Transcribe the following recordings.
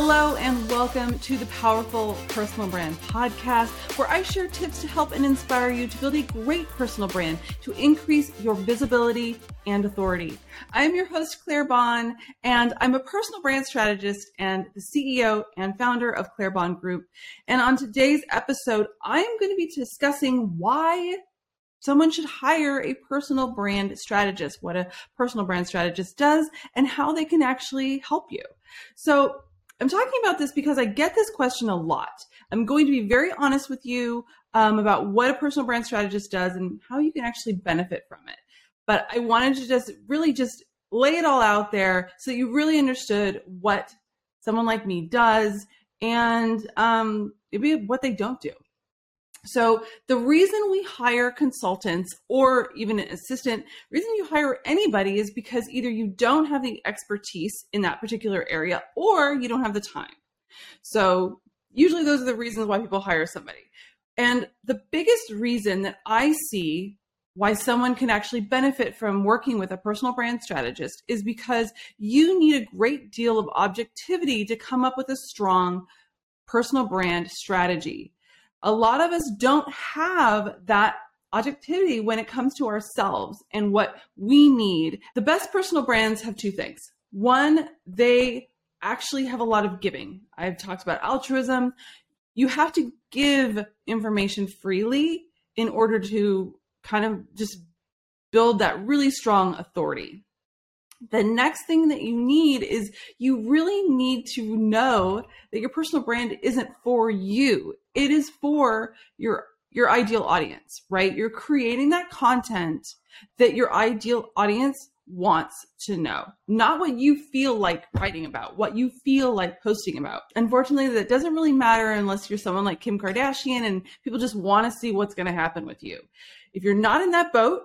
Hello, and welcome to the Powerful Personal Brand podcast, where I share tips to help and inspire you to build a great personal brand to increase your visibility and authority. I'm your host, Claire Bahn, and I'm a personal brand strategist and the CEO and founder of Claire Bahn Group. And on today's episode, I'm going to be discussing why someone should hire a personal brand strategist, what a personal brand strategist does, and how they can actually help you. So, I'm talking about this because I get this question a lot. I'm going to be very honest with you um, about what a personal brand strategist does and how you can actually benefit from it. But I wanted to just really just lay it all out there so you really understood what someone like me does and um, maybe what they don't do. So the reason we hire consultants or even an assistant, reason you hire anybody is because either you don't have the expertise in that particular area or you don't have the time. So usually those are the reasons why people hire somebody. And the biggest reason that I see why someone can actually benefit from working with a personal brand strategist is because you need a great deal of objectivity to come up with a strong personal brand strategy a lot of us don't have that objectivity when it comes to ourselves and what we need. The best personal brands have two things. One, they actually have a lot of giving. I've talked about altruism. You have to give information freely in order to kind of just build that really strong authority. The next thing that you need is you really need to know that your personal brand isn't for you it is for your your ideal audience, right? You're creating that content that your ideal audience wants to know, not what you feel like writing about, what you feel like posting about. Unfortunately, that doesn't really matter unless you're someone like Kim Kardashian and people just want to see what's going to happen with you. If you're not in that boat,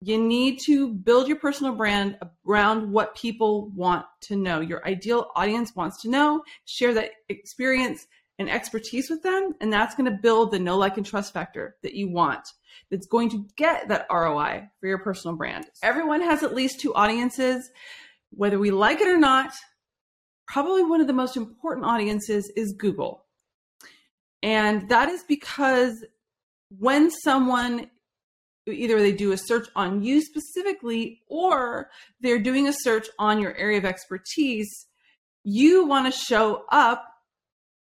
you need to build your personal brand around what people want to know. Your ideal audience wants to know, share that experience, and expertise with them. And that's going to build the know, like, and trust factor that you want. That's going to get that ROI for your personal brand. Everyone has at least two audiences, whether we like it or not. Probably one of the most important audiences is Google. And that is because when someone either they do a search on you specifically or they're doing a search on your area of expertise, you want to show up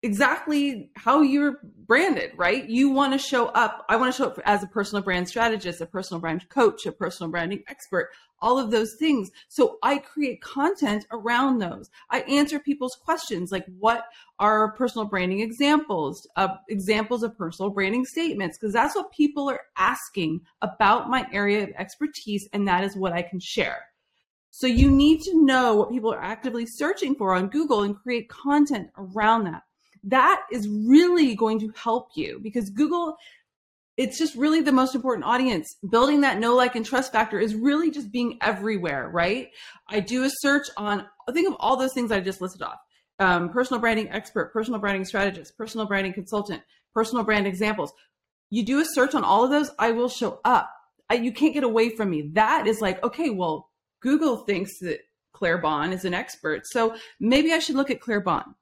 exactly how you're branded, right? You want to show up. I want to show up as a personal brand strategist, a personal brand coach, a personal branding expert, all of those things. So I create content around those. I answer people's questions like what are personal branding examples, uh, examples of personal branding statements, because that's what people are asking about my area of expertise. And that is what I can share. So you need to know what people are actively searching for on Google and create content around that that is really going to help you because Google it's just really the most important audience. Building that know, like, and trust factor is really just being everywhere, right? I do a search on, think of all those things I just listed off um, personal branding expert, personal branding strategist, personal branding consultant, personal brand examples. You do a search on all of those, I will show up. I, you can't get away from me. That is like, okay, well, Google thinks that Claire Bahn is an expert. So maybe I should look at Claire Bahn.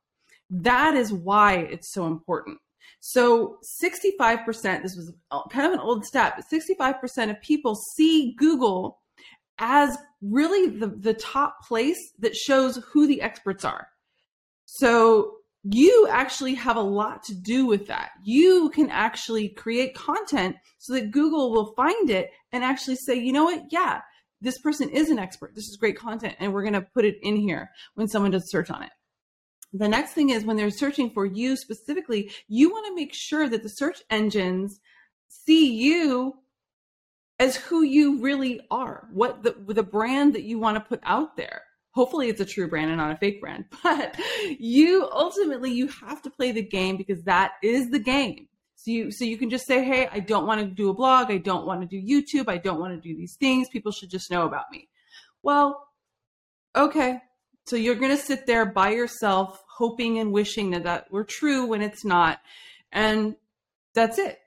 That is why it's so important. So 65%, this was kind of an old stat, but 65% of people see Google as really the, the top place that shows who the experts are. So you actually have a lot to do with that. You can actually create content so that Google will find it and actually say, you know what? Yeah, this person is an expert. This is great content. And we're going to put it in here when someone does search on it. The next thing is when they're searching for you specifically, you want to make sure that the search engines see you as who you really are, what the, the brand that you want to put out there. Hopefully it's a true brand and not a fake brand, but you ultimately you have to play the game because that is the game. So you so you can just say, "Hey, I don't want to do a blog, I don't want to do YouTube, I don't want to do these things. People should just know about me." Well, okay, so you're going to sit there by yourself, hoping and wishing that that were true when it's not. And that's it.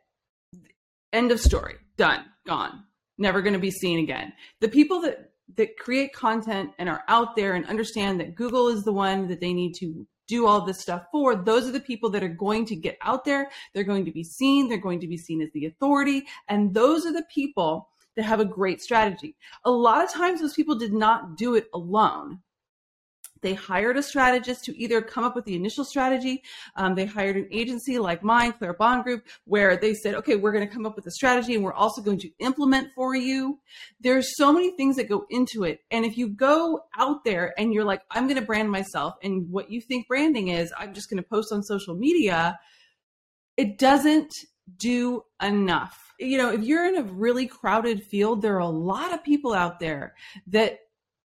End of story. Done. Gone. Never going to be seen again. The people that that create content and are out there and understand that Google is the one that they need to do all this stuff for, those are the people that are going to get out there. They're going to be seen. They're going to be seen as the authority. And those are the people that have a great strategy. A lot of times, those people did not do it alone. They hired a strategist to either come up with the initial strategy. Um, they hired an agency like mine, Claire Bahn Group, where they said, okay, we're going to come up with a strategy and we're also going to implement for you. There's so many things that go into it. And if you go out there and you're like, I'm going to brand myself, and what you think branding is, I'm just going to post on social media, it doesn't do enough. You know, if you're in a really crowded field, there are a lot of people out there that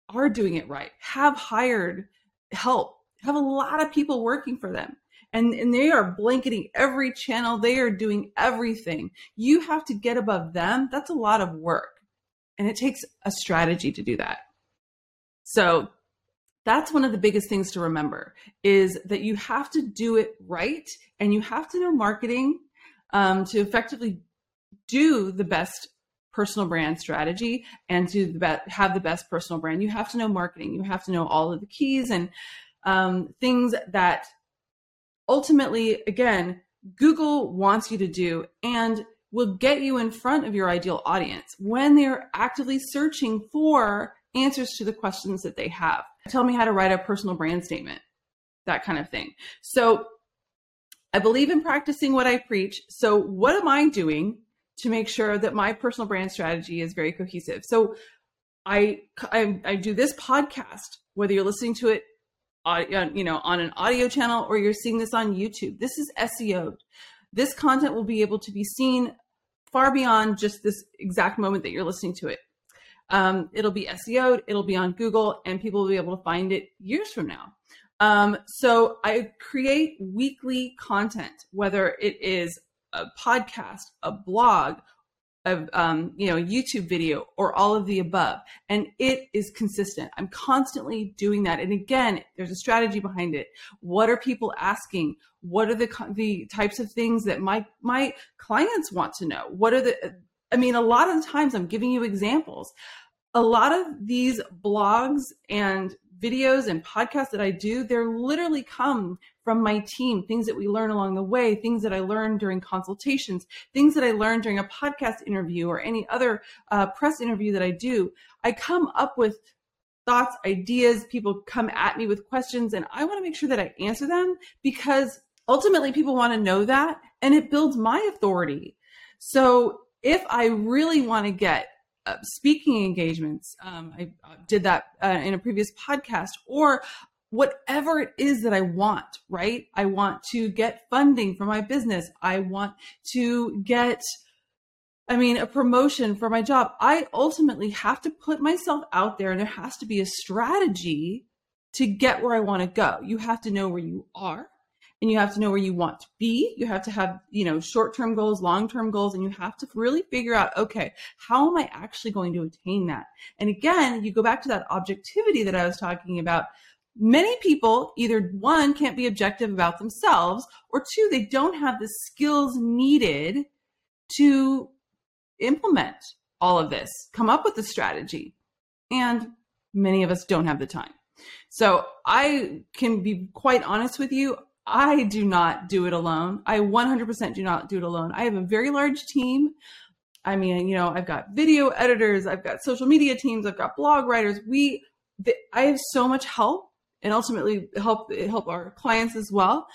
are doing it right, have hired help, have a lot of people working for them. And, and they are blanketing every channel. They are doing everything. You have to get above them. That's a lot of work. And it takes a strategy to do that. So that's one of the biggest things to remember is that you have to do it right and you have to know marketing um, to effectively do the best personal brand strategy and to the be- have the best personal brand, you have to know marketing. You have to know all of the keys and um, things that ultimately, again, Google wants you to do and will get you in front of your ideal audience when they're actively searching for answers to the questions that they have. Tell me how to write a personal brand statement, that kind of thing. So I believe in practicing what I preach. So, what am I doing to make sure that my personal brand strategy is very cohesive. So I, I, I do this podcast, whether you're listening to it, you know, on an audio channel or you're seeing this on YouTube. This is SEO. This content will be able to be seen far beyond just this exact moment that you're listening to it. Um, it'll be SEO'd, it'll be on Google, and people will be able to find it years from now. Um, so I create weekly content, whether it is a podcast, a blog, a um, you know, YouTube video, or all of the above. And it is consistent. I'm constantly doing that. And again, there's a strategy behind it. What are people asking? What are the the types of things that my my clients want to know? What are the I mean, a lot of the times I'm giving you examples. A lot of these blogs and videos and podcasts that I do, they're literally come from my team, things that we learn along the way, things that I learned during consultations, things that I learned during a podcast interview or any other uh, press interview that I do. I come up with thoughts, ideas, people come at me with questions, and I want to make sure that I answer them because ultimately people want to know that and it builds my authority. So if I really want to get uh, speaking engagements. Um, I uh, did that uh, in a previous podcast, or whatever it is that I want, right? I want to get funding for my business. I want to get, I mean, a promotion for my job. I ultimately have to put myself out there and there has to be a strategy to get where I want to go. You have to know where you are and you have to know where you want to be. You have to have, you know, short-term goals, long-term goals, and you have to really figure out, okay, how am I actually going to attain that? And again, you go back to that objectivity that I was talking about. Many people either one can't be objective about themselves or two, they don't have the skills needed to implement all of this, come up with a strategy. And many of us don't have the time. So I can be quite honest with you. I do not do it alone. I 100% do not do it alone. I have a very large team. I mean, you know, I've got video editors, I've got social media teams, I've got blog writers. We, I have so much help and ultimately help help our clients as well.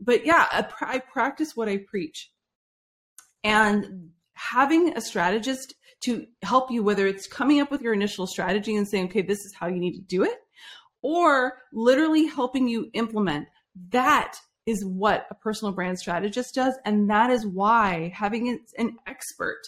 But yeah, I, I practice what I preach, and having a strategist to help you, whether it's coming up with your initial strategy and saying, okay, this is how you need to do it, or literally helping you implement that is what a personal brand strategist does. And that is why having an expert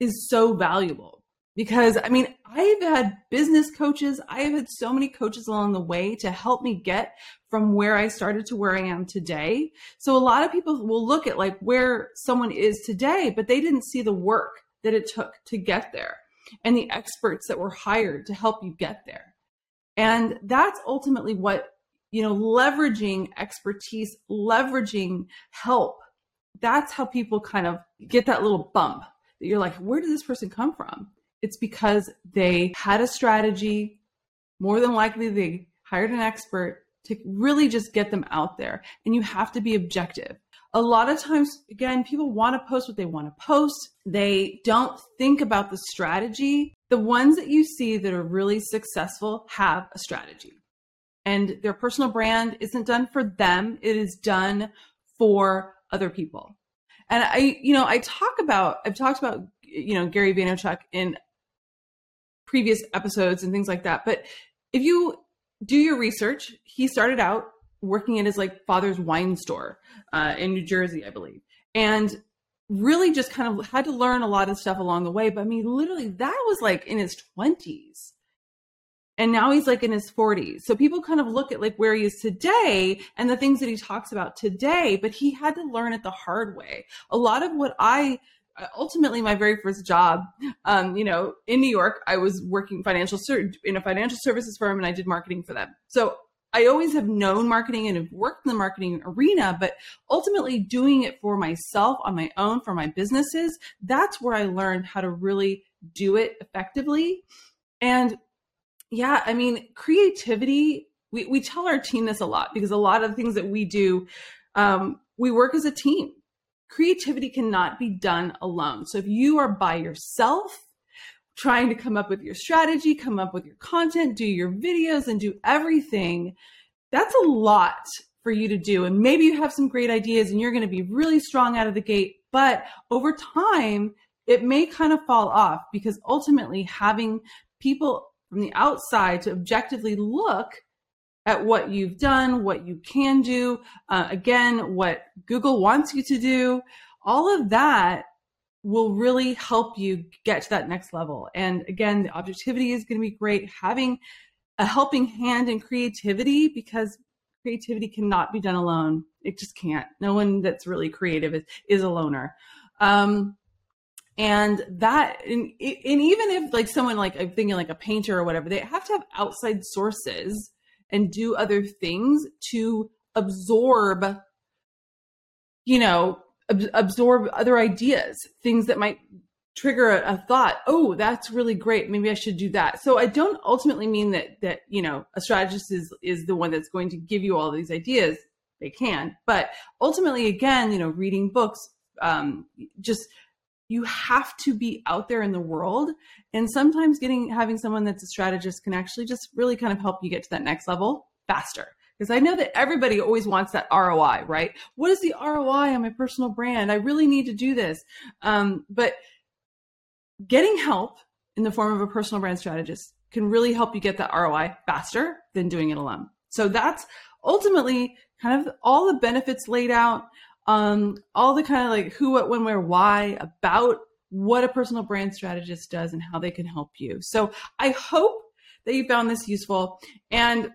is so valuable. Because I mean, I've had business coaches, I have had so many coaches along the way to help me get from where I started to where I am today. So a lot of people will look at like where someone is today, but they didn't see the work that it took to get there and the experts that were hired to help you get there. And that's ultimately what you know, leveraging expertise, leveraging help. That's how people kind of get that little bump that you're like, where did this person come from? It's because they had a strategy. More than likely, they hired an expert to really just get them out there. And you have to be objective. A lot of times, again, people want to post what they want to post. They don't think about the strategy. The ones that you see that are really successful have a strategy. And their personal brand isn't done for them, it is done for other people. And I, you know, I talk about, I've talked about, you know, Gary Vaynerchuk in previous episodes and things like that. But if you do your research, he started out working at his like father's wine store uh, in New Jersey, I believe, and really just kind of had to learn a lot of stuff along the way. But I mean, literally, that was like in his twenties. And now he's like in his 40s. So people kind of look at like where he is today and the things that he talks about today, but he had to learn it the hard way. A lot of what I ultimately my very first job um, you know in new york i was working financial ser- in a financial services firm and i did marketing for them so i always have known marketing and have worked in the marketing arena but ultimately doing it for myself on my own for my businesses that's where i learned how to really do it effectively and yeah i mean creativity we, we tell our team this a lot because a lot of the things that we do um, we work as a team creativity cannot be done alone. So if you are by yourself, trying to come up with your strategy, come up with your content, do your videos, and do everything, that's a lot for you to do. And maybe you have some great ideas and you're going to be really strong out of the gate, but over time, it may kind of fall off because ultimately having people from the outside to objectively look at what you've done, what you can do, uh, again, what Google wants you to do, all of that will really help you get to that next level. And again, the objectivity is going to be great. Having a helping hand in creativity because creativity cannot be done alone. It just can't. No one that's really creative is, is a loner. Um, and that, and, and even if like someone like I'm thinking like a painter or whatever, they have to have outside sources and do other things to absorb you know ab- absorb other ideas things that might trigger a, a, thought oh that's really great maybe i should do that. So i don't ultimately mean that that you know a strategist is is the one that's going to give you all these ideas. They can. But ultimately again you know reading books um, just you have to be out there in the world. And sometimes getting having someone that's a strategist can actually just really kind of help you get to that next level faster. Because i know that everybody always wants that roi right? What is the roi on my personal brand? I really need to do this. Um, but getting help in the form of a personal brand strategist can really help you get that roi faster than doing it alone. So that's ultimately kind of all the benefits laid out um, all the kind of like who, what, when, where, why about what a personal brand strategist does and how they can help you. So I hope that you found this useful. And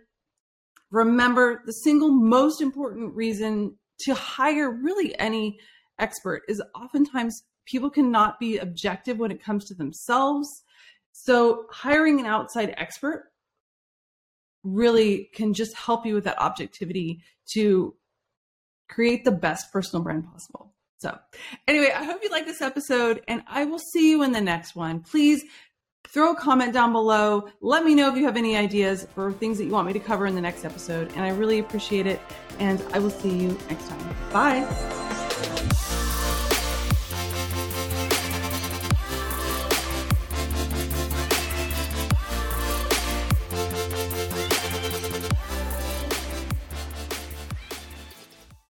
remember, the single most important reason to hire really any expert is oftentimes people cannot be objective when it comes to themselves. So hiring an outside expert really can just help you with that objectivity to create the best personal brand possible. So, anyway, I hope you like this episode and I will see you in the next one. Please throw a comment down below. Let me know if you have any ideas for things that you want me to cover in the next episode. And I really appreciate it. And I will see you next time. Bye.